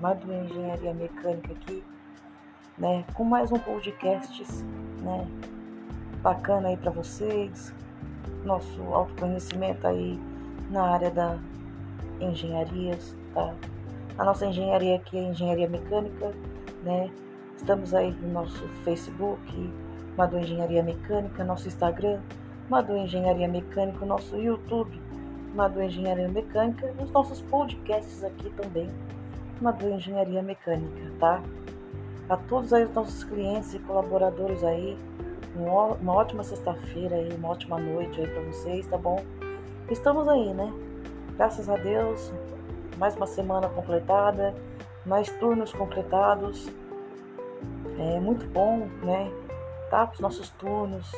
Madu Engenharia Mecânica aqui, né? Com mais um podcast, né? Bacana aí para vocês. Nosso autoconhecimento aí na área da engenharias, tá? A nossa engenharia aqui é engenharia mecânica, né? Estamos aí no nosso Facebook, Madu Engenharia Mecânica, nosso Instagram, Madu Engenharia Mecânica, nosso YouTube, Madu Engenharia Mecânica os nossos podcasts aqui também, Madu Engenharia Mecânica, tá? A todos aí os nossos clientes e colaboradores aí, uma ótima sexta-feira aí, uma ótima noite aí para vocês, tá bom? Estamos aí, né? Graças a Deus, mais uma semana completada, mais turnos completados. É muito bom, né? Tá? Os nossos turnos,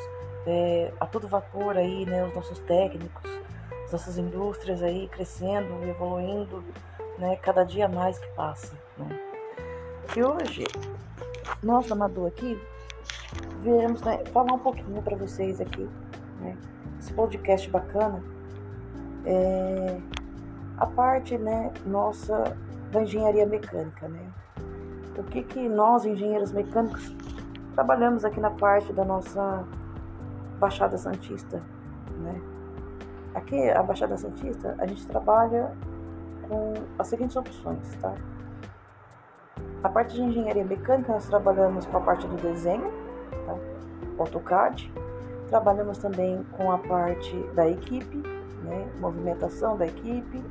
é, a todo vapor aí, né? Os nossos técnicos, as nossas indústrias aí crescendo, evoluindo, né? Cada dia mais que passa, né? E hoje, nós amador aqui, viemos né, falar um pouquinho para vocês aqui, né? Esse podcast bacana. É, a parte, né, nossa da engenharia mecânica, né? O que que nós, engenheiros mecânicos, trabalhamos aqui na parte da nossa Baixada Santista, né? Aqui, a Baixada Santista, a gente trabalha com as seguintes opções, tá? A parte de engenharia mecânica, nós trabalhamos com a parte do desenho, tá? AutoCAD. Trabalhamos também com a parte da equipe, né? Movimentação da equipe.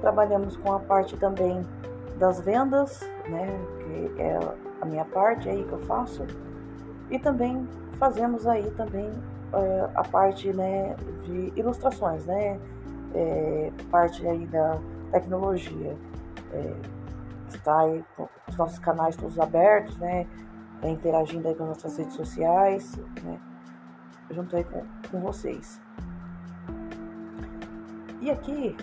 Trabalhamos com a parte também das vendas, né? Que é a minha parte aí que eu faço. E também fazemos aí também é, a parte né, de ilustrações, né? É, parte aí da tecnologia. É, está aí os nossos canais todos abertos, né? É, interagindo aí com as nossas redes sociais, né? Junto aí com, com vocês. E aqui,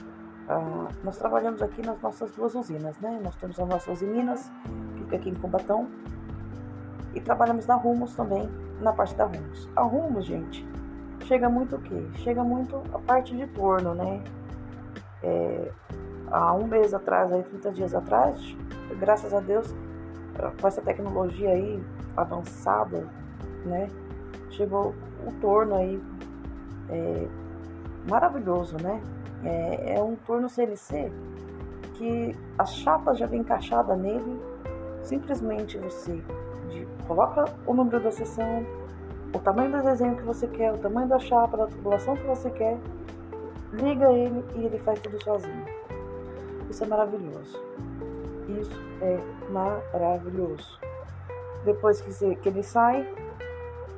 ah, nós trabalhamos aqui nas nossas duas usinas, né? Nós temos a nossa usina Minas, que fica aqui em Cubatão, e trabalhamos na Rumos também, na parte da Rumos. A Rumos, gente, chega muito o quê? Chega muito a parte de torno, né? É, há um mês atrás, aí 30 dias atrás, graças a Deus, com essa tecnologia aí avançada, né? Chegou o torno aí é, maravilhoso, né? É, é um torno CNC que as chapas já vem encaixada nele, simplesmente você de, coloca o número da seção, o tamanho do desenho que você quer, o tamanho da chapa, da tubulação que você quer, liga ele e ele faz tudo sozinho. Isso é maravilhoso. Isso é maravilhoso. Depois que, que ele sai,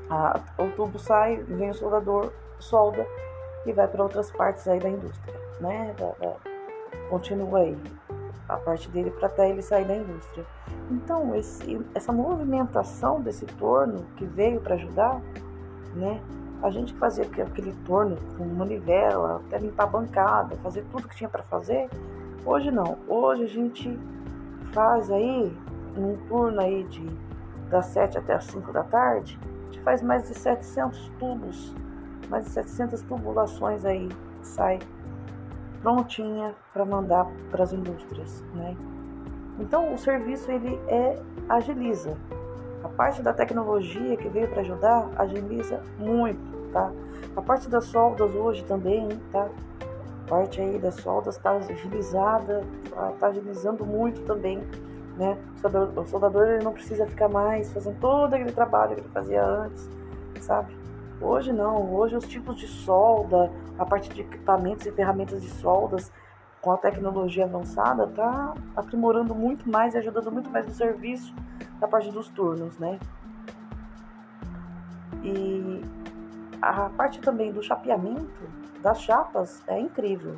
a, o tubo sai, vem o soldador, solda e vai para outras partes aí da indústria, né? Da, da, continua aí a parte dele para até ele sair da indústria. Então, esse, essa movimentação desse torno que veio para ajudar, né? A gente fazia aquele torno com manivela, até limpar a bancada, fazer tudo que tinha para fazer. Hoje não. Hoje a gente faz aí um turno aí de das 7 até as 5 da tarde, a gente faz mais de 700 tubos, mais de 700 tubulações aí sai prontinha para mandar para as indústrias, né? Então o serviço ele é agiliza. A parte da tecnologia que veio para ajudar agiliza muito, tá? A parte das soldas hoje também, tá? Parte aí das soldas está agilizada, está tá agilizando muito também, né? O soldador, o soldador ele não precisa ficar mais fazendo todo aquele trabalho que ele fazia antes, sabe? Hoje não, hoje os tipos de solda, a parte de equipamentos e ferramentas de soldas com a tecnologia avançada está aprimorando muito mais e ajudando muito mais no serviço da parte dos turnos, né? E a parte também do chapeamento das chapas é incrível.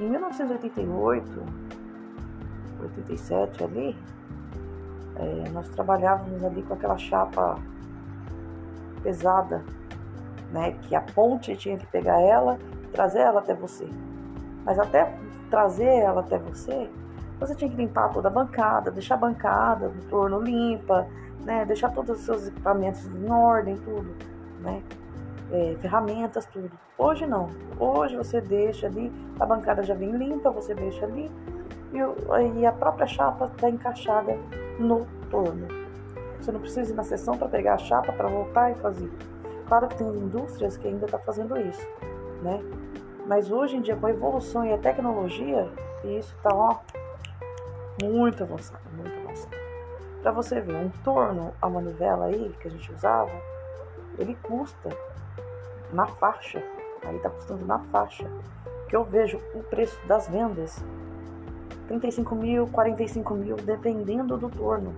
Em 1988, 87 ali, é, nós trabalhávamos ali com aquela chapa pesada, né? Que a ponte tinha que pegar ela, trazer ela até você. Mas até trazer ela até você, você tinha que limpar toda a bancada, deixar a bancada do torno limpa, né? Deixar todos os seus equipamentos em ordem, tudo, né? É, ferramentas, tudo. Hoje não. Hoje você deixa ali, a bancada já vem limpa, você deixa ali e, e a própria chapa está encaixada no torno. Você não precisa ir na sessão para pegar a chapa para voltar e fazer. Claro que tem indústrias que ainda estão tá fazendo isso, né? Mas hoje em dia, com a evolução e a tecnologia, isso está muito avançado, muito avançado. Para você ver, um torno, a manivela aí que a gente usava, ele custa na faixa, aí está custando na faixa, que eu vejo o preço das vendas 35 mil, 45 mil, dependendo do torno,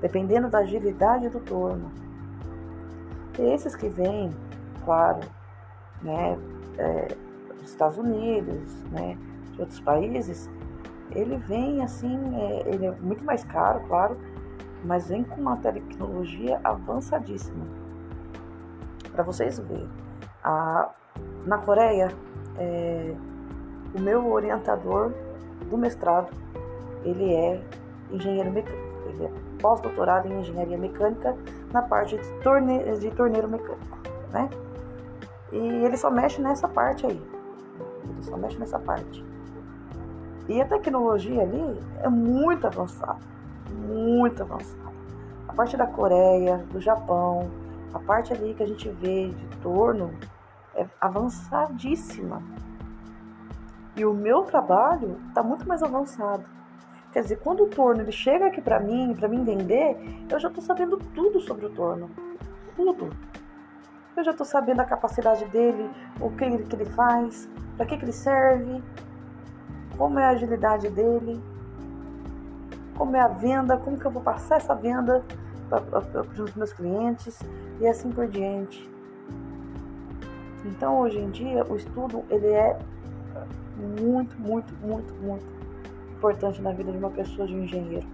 dependendo da agilidade do torno. Esses que vêm, claro, né, é, dos Estados Unidos, né, de outros países, ele vem assim, é, ele é muito mais caro, claro, mas vem com uma tecnologia avançadíssima. Para vocês verem, a, na Coreia, é, o meu orientador do mestrado, ele é engenheiro mecânico. Ele é pós-doutorado em engenharia mecânica na parte de, torne de torneiro mecânico, né? E ele só mexe nessa parte aí. Ele só mexe nessa parte. E a tecnologia ali é muito avançada, muito avançada. A parte da Coreia, do Japão, a parte ali que a gente vê de torno é avançadíssima. E o meu trabalho está muito mais avançado. Quer dizer, quando o torno ele chega aqui para mim, para mim vender, eu já estou sabendo tudo sobre o torno. Tudo. Eu já estou sabendo a capacidade dele, o que ele, que ele faz, para que, que ele serve, como é a agilidade dele, como é a venda, como que eu vou passar essa venda para os meus clientes e assim por diante. Então, hoje em dia, o estudo ele é muito, muito, muito, muito importante na vida de uma pessoa de um engenheiro.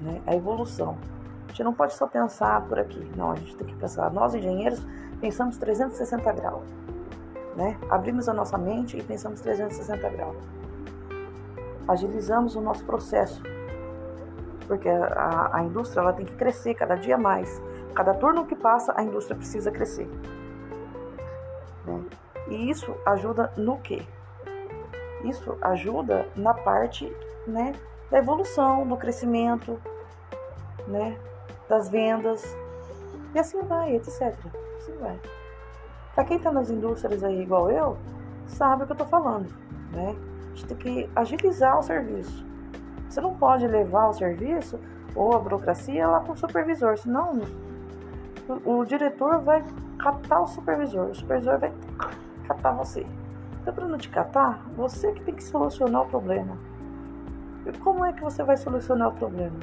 Né? A evolução. A gente não pode só pensar por aqui, não, a gente tem que pensar. Nós, engenheiros, pensamos 360 graus. Né? Abrimos a nossa mente e pensamos 360 graus. Agilizamos o nosso processo, porque a, a indústria ela tem que crescer cada dia mais. Cada turno que passa, a indústria precisa crescer. Né? E isso ajuda no quê? Isso ajuda na parte né, da evolução, do crescimento, né, das vendas, e assim vai, etc. Assim vai. Para quem está nas indústrias aí igual eu, sabe o que eu estou falando, né? A gente tem que agilizar o serviço. Você não pode levar o serviço ou a burocracia lá para o supervisor, senão o, o diretor vai catar o supervisor, o supervisor vai catar você. Então, para não te catar, você que tem que solucionar o problema. E como é que você vai solucionar o problema?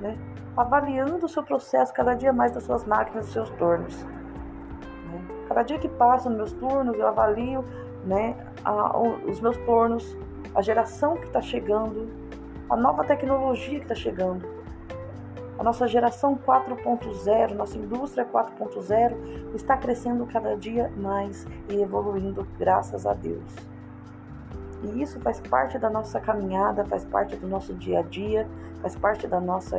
Né? Avaliando o seu processo cada dia mais das suas máquinas, dos seus tornos. Né? Cada dia que passa nos meus turnos, eu avalio né, a, os meus tornos, a geração que está chegando, a nova tecnologia que está chegando. A nossa geração 4.0, nossa indústria 4.0 está crescendo cada dia mais e evoluindo, graças a Deus. E isso faz parte da nossa caminhada, faz parte do nosso dia a dia, faz parte da nossa,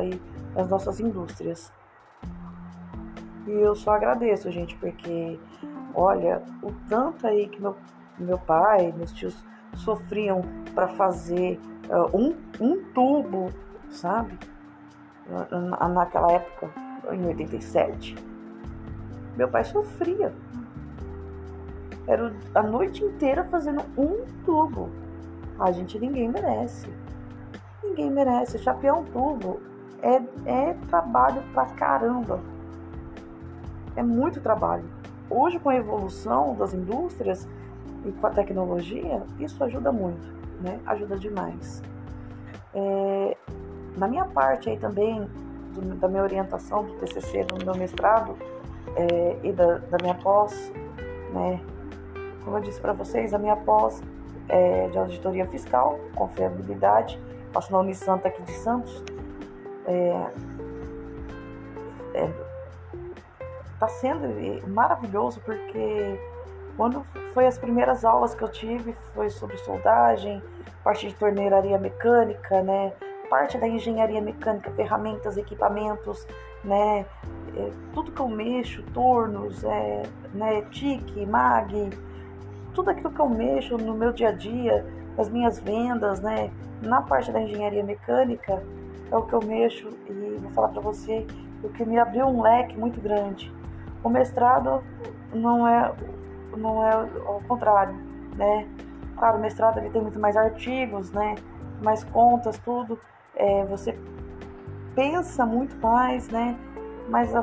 das nossas indústrias. E eu só agradeço, gente, porque olha, o tanto aí que meu, meu pai, meus tios sofriam para fazer uh, um, um tubo, sabe? naquela época, em 87. Meu pai sofria. Era a noite inteira fazendo um tubo. A gente ninguém merece. Ninguém merece. Chapear um tubo é, é trabalho pra caramba. É muito trabalho. Hoje, com a evolução das indústrias e com a tecnologia, isso ajuda muito, né? Ajuda demais. É, na minha parte aí também, do, da minha orientação do TCC, do meu mestrado é, e da, da, minha pós, né? Como eu disse para vocês, a minha pós é de auditoria fiscal, confiabilidade, faço na Unisanta aqui de Santos. É, é, tá sendo maravilhoso porque quando foi as primeiras aulas que eu tive foi sobre soldagem, parte de torneiraria mecânica, né? parte da engenharia mecânica, ferramentas, equipamentos, né? É, tudo que eu mexo, tornos, é, né, TIC, MAG, tudo aquilo que eu mexo no meu dia a dia, das minhas vendas, né? Na parte da engenharia mecânica é o que eu mexo e vou falar para você o que me abriu um leque muito grande. O mestrado não é não é ao contrário, né? Claro, o mestrado ele tem muito mais artigos, né? Mais contas, tudo. É, você pensa muito mais, né? Mas a,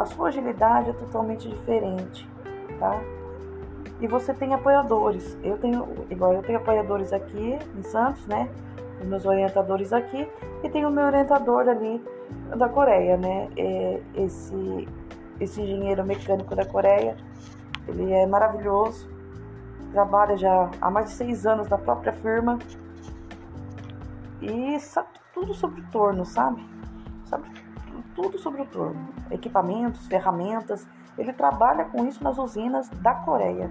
a sua agilidade é totalmente diferente, tá? E você tem apoiadores. Eu tenho, igual eu tenho apoiadores aqui em Santos, né? Os meus orientadores aqui e tenho o meu orientador ali da Coreia, né? É esse esse engenheiro mecânico da Coreia, ele é maravilhoso. Trabalha já há mais de seis anos na própria firma e sabe tudo sobre o torno, sabe? Sabe tudo sobre o torno, equipamentos, ferramentas. Ele trabalha com isso nas usinas da Coreia.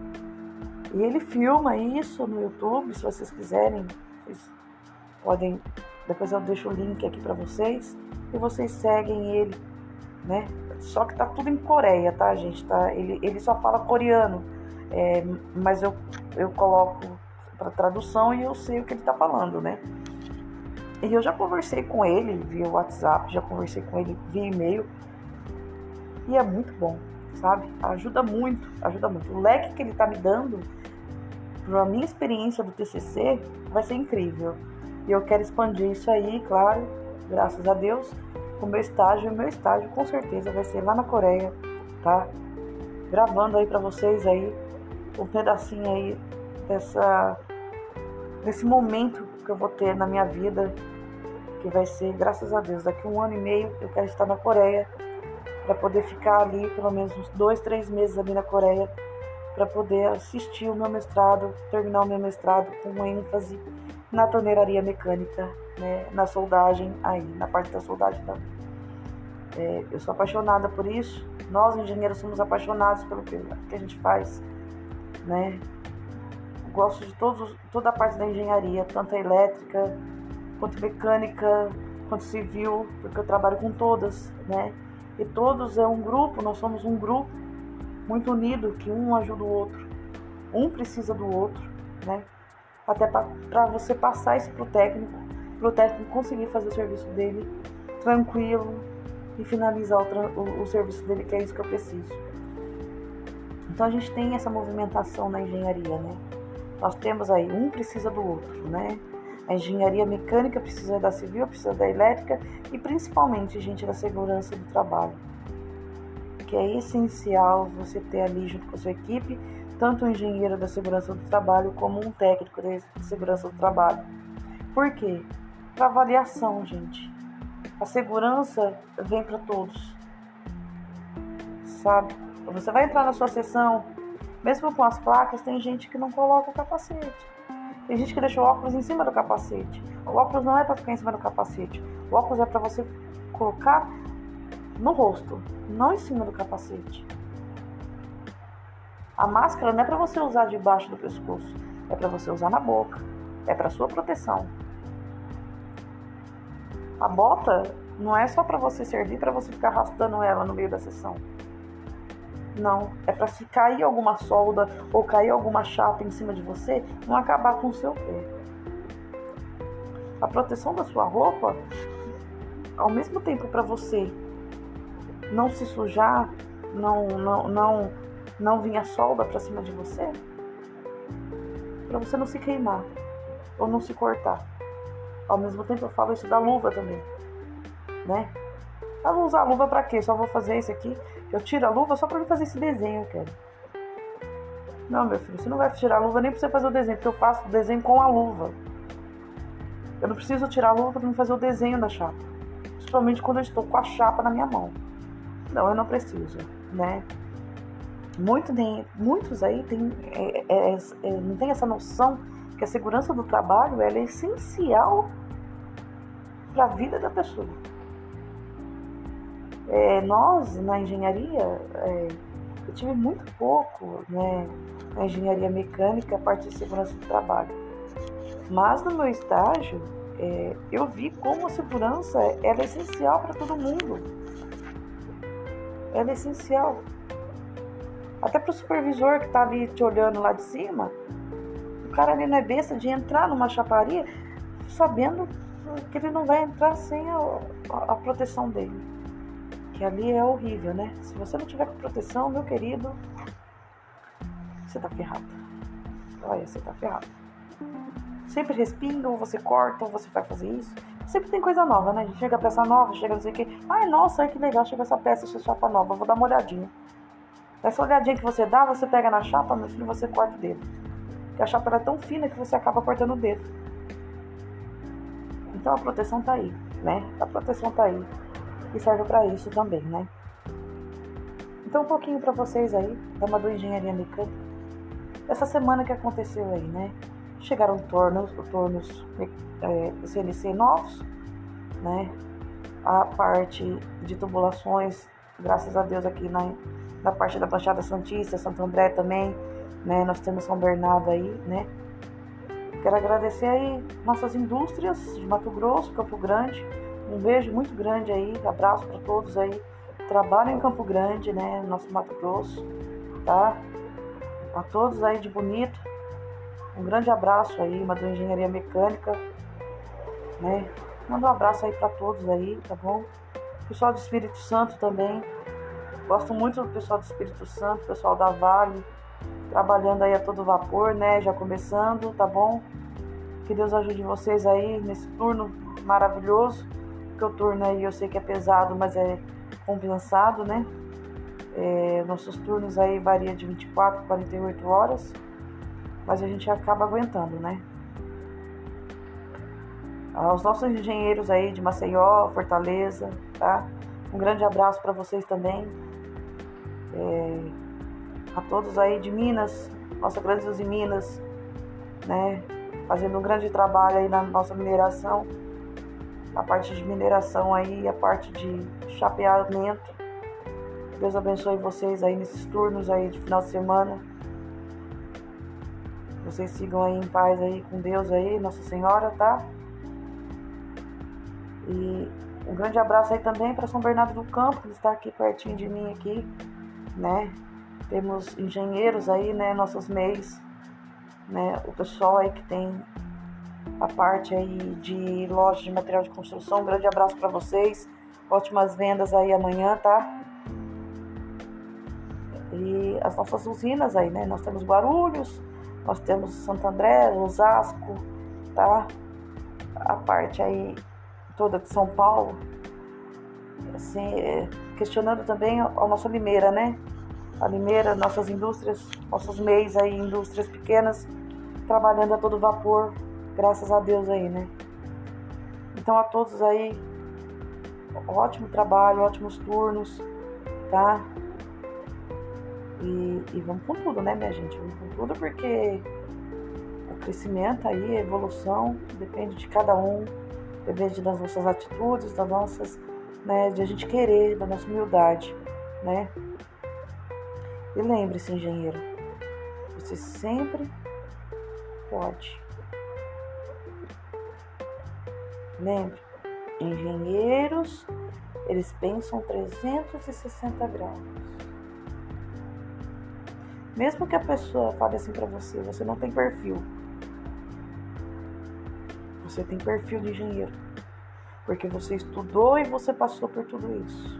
E ele filma isso no YouTube, se vocês quiserem. Vocês podem. Depois eu deixo o link aqui para vocês. E vocês seguem ele, né? Só que tá tudo em Coreia, tá, gente? Tá, ele, ele só fala coreano. É, mas eu, eu coloco para tradução e eu sei o que ele tá falando, né? E eu já conversei com ele via WhatsApp, já conversei com ele via e-mail. E é muito bom, sabe? Ajuda muito, ajuda muito. O leque que ele tá me dando, para minha experiência do TCC, vai ser incrível. E eu quero expandir isso aí, claro, graças a Deus, o meu estágio. O meu estágio com certeza vai ser lá na Coreia, tá? Gravando aí para vocês aí um pedacinho aí dessa desse momento que eu vou ter na minha vida, que vai ser, graças a Deus, daqui um ano e meio eu quero estar na Coreia para poder ficar ali pelo menos uns dois, três meses ali na Coreia para poder assistir o meu mestrado, terminar o meu mestrado com ênfase na torneiraria mecânica, né, na soldagem aí, na parte da soldagem também. É, eu sou apaixonada por isso. Nós engenheiros somos apaixonados pelo que, a gente faz, né? gosto de todos, toda a parte da engenharia, tanto a elétrica, quanto mecânica, quanto civil, porque eu trabalho com todas, né? E todos é um grupo, nós somos um grupo muito unido, que um ajuda o outro. Um precisa do outro, né? Até para você passar isso pro técnico, pro técnico conseguir fazer o serviço dele tranquilo e finalizar o, o, o serviço dele, que é isso que eu preciso. Então a gente tem essa movimentação na engenharia, né? Nós temos aí um precisa do outro, né? A engenharia mecânica precisa da civil, precisa da elétrica e principalmente, gente, da segurança do trabalho. Que é essencial você ter ali junto com a sua equipe, tanto um engenheiro da segurança do trabalho como um técnico de segurança do trabalho. Por quê? Para avaliação, gente. A segurança vem para todos. Sabe? Você vai entrar na sua sessão, mesmo com as placas, tem gente que não coloca o capacete. Tem gente que deixa o óculos em cima do capacete. O óculos não é para ficar em cima do capacete. O óculos é para você colocar no rosto, não em cima do capacete. A máscara não é para você usar debaixo do pescoço, é para você usar na boca. É para sua proteção. A bota não é só para você servir para você ficar arrastando ela no meio da sessão. Não, é para se cair alguma solda ou cair alguma chapa em cima de você, não acabar com o seu pé. A proteção da sua roupa, ao mesmo tempo para você não se sujar, não não não não vir a solda para cima de você, para você não se queimar ou não se cortar. Ao mesmo tempo eu falo isso da luva também, né? Eu vou usar a luva para quê? Só vou fazer isso aqui. Eu tiro a luva só para fazer esse desenho, cara. Não, meu filho, você não vai tirar a luva nem pra você fazer o desenho, porque eu faço o desenho com a luva. Eu não preciso tirar a luva para fazer o desenho da chapa. Principalmente quando eu estou com a chapa na minha mão. Não, eu não preciso, né? Muito nem, muitos aí tem, é, é, é, é, não tem essa noção que a segurança do trabalho é essencial para a vida da pessoa. É, nós, na engenharia, é, eu tive muito pouco né, na engenharia mecânica, a parte de segurança do trabalho. Mas no meu estágio, é, eu vi como a segurança é essencial para todo mundo. Ela é essencial. Até para o supervisor que está ali te olhando lá de cima, cara ali não é besta de entrar numa chaparia sabendo que ele não vai entrar sem a, a, a proteção dele. Que ali é horrível, né? Se você não tiver com proteção, meu querido, você tá ferrado. Olha, você tá ferrado. Sempre respinga, ou você corta, ou você vai fazer isso. Sempre tem coisa nova, né? Chega peça nova, chega não sei o que. Ai, nossa, que legal, chega essa peça, essa chapa nova, vou dar uma olhadinha. Essa olhadinha que você dá, você pega na chapa, meu filho, você corta o dedo. Porque a chapa é tão fina que você acaba cortando o dedo. Então a proteção tá aí, né? A proteção tá aí. E serve para isso também, né? Então um pouquinho para vocês aí, da do Engenharia Mecânica. Essa semana que aconteceu aí, né? Chegaram tornos, tornos é, CNC novos, né? A parte de tubulações, graças a Deus aqui na, na parte da Baixada Santista, Santo André também, né? Nós temos São Bernardo aí, né? Quero agradecer aí nossas indústrias de Mato Grosso, Campo Grande. Um beijo muito grande aí, abraço para todos aí. Trabalham em Campo Grande, né? Nosso Mato Grosso, tá? A todos aí de bonito. Um grande abraço aí, uma do Engenharia Mecânica, né? Manda um abraço aí para todos aí, tá bom? Pessoal do Espírito Santo também. Gosto muito do pessoal do Espírito Santo, pessoal da Vale, trabalhando aí a todo vapor, né? Já começando, tá bom? Que Deus ajude vocês aí nesse turno maravilhoso. Porque o turno aí eu sei que é pesado, mas é compensado, né? É, nossos turnos aí varia de 24 a 48 horas, mas a gente acaba aguentando, né? Aos nossos engenheiros aí de Maceió, Fortaleza, tá? Um grande abraço para vocês também. É, a todos aí de Minas, nossa grande de Minas, né? Fazendo um grande trabalho aí na nossa mineração, a parte de mineração aí, a parte de chapeamento. Deus abençoe vocês aí nesses turnos aí de final de semana. Vocês sigam aí em paz aí com Deus aí, Nossa Senhora, tá? E um grande abraço aí também para São Bernardo do Campo, que está aqui pertinho de mim aqui, né? Temos engenheiros aí, né, nossos MEIs, né, o pessoal aí que tem a parte aí de loja de material de construção. Um grande abraço para vocês. Ótimas vendas aí amanhã, tá? E as nossas usinas aí, né? Nós temos Guarulhos, nós temos Santo André, Osasco, tá? A parte aí toda de São Paulo. Assim, é, questionando também a nossa Limeira, né? a Limeira, nossas indústrias, nossos meios aí, indústrias pequenas, trabalhando a todo vapor, graças a Deus aí, né? Então a todos aí, ótimo trabalho, ótimos turnos, tá? E, e vamos com tudo, né, minha gente? Vamos com tudo porque o crescimento aí, a evolução, depende de cada um, depende das nossas atitudes, das nossas, né, de a gente querer, da nossa humildade, né? E lembre-se, engenheiro, você sempre pode. Lembre, engenheiros, eles pensam 360 graus. Mesmo que a pessoa fale assim para você, você não tem perfil. Você tem perfil de engenheiro. Porque você estudou e você passou por tudo isso.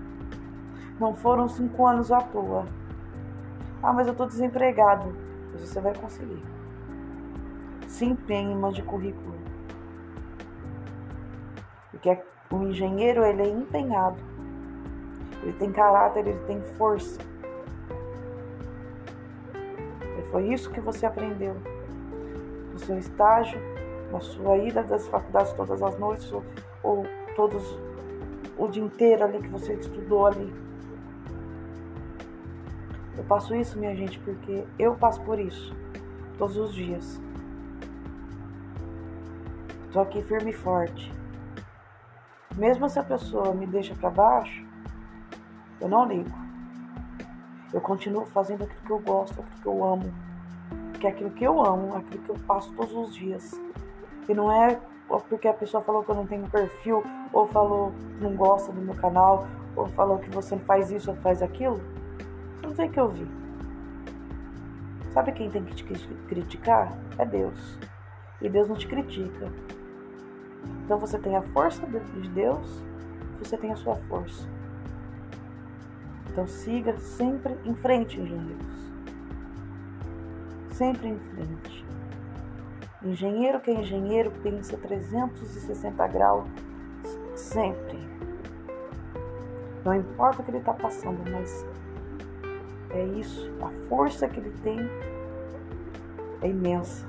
Não foram cinco anos à toa. Ah, mas eu estou desempregado. Mas você vai conseguir. Se empenhe, mande currículo. Porque o engenheiro, ele é empenhado. Ele tem caráter, ele tem força. E foi isso que você aprendeu no seu estágio, na sua ida das faculdades todas as noites, ou, todos o dia inteiro ali que você estudou ali eu passo isso, minha gente, porque eu passo por isso todos os dias. Estou aqui firme e forte. Mesmo se a pessoa me deixa para baixo, eu não ligo. Eu continuo fazendo aquilo que eu gosto, aquilo que eu amo. Porque é aquilo que eu amo, aquilo que eu passo todos os dias. E não é porque a pessoa falou que eu não tenho perfil, ou falou que não gosta do meu canal, ou falou que você faz isso ou faz aquilo não tem que ouvir. Sabe quem tem que te criticar? É Deus. E Deus não te critica. Então você tem a força de Deus, você tem a sua força. Então siga sempre em frente, engenheiros. Sempre em frente. Engenheiro que é engenheiro pensa 360 graus sempre. Não importa o que ele está passando, mas é isso. A força que ele tem é imensa.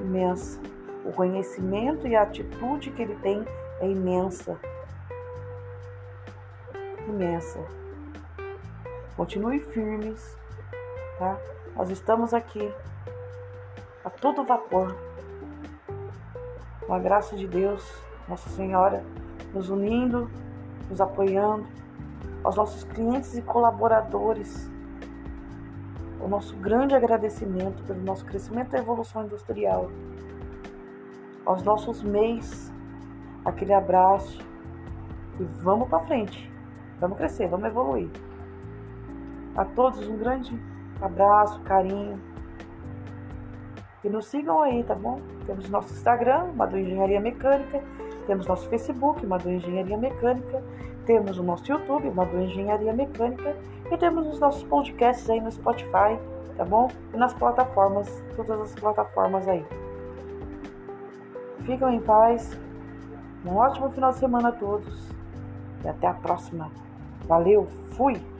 Imensa. O conhecimento e a atitude que ele tem é imensa. Imensa. Continue firmes, tá? Nós estamos aqui todo vapor. Com a graça de Deus, Nossa Senhora, nos unindo, nos apoiando, aos nossos clientes e colaboradores, o nosso grande agradecimento pelo nosso crescimento e evolução industrial, aos nossos MEIs, aquele abraço. E vamos para frente, vamos crescer, vamos evoluir. A todos um grande abraço, carinho e nos sigam aí, tá bom? Temos nosso Instagram, Madu Engenharia Mecânica, temos nosso Facebook, Madu Engenharia Mecânica, temos o nosso YouTube, Madu Engenharia Mecânica, e temos os nossos podcasts aí no Spotify, tá bom? E nas plataformas, todas as plataformas aí. Ficam em paz, um ótimo final de semana a todos e até a próxima. Valeu, fui!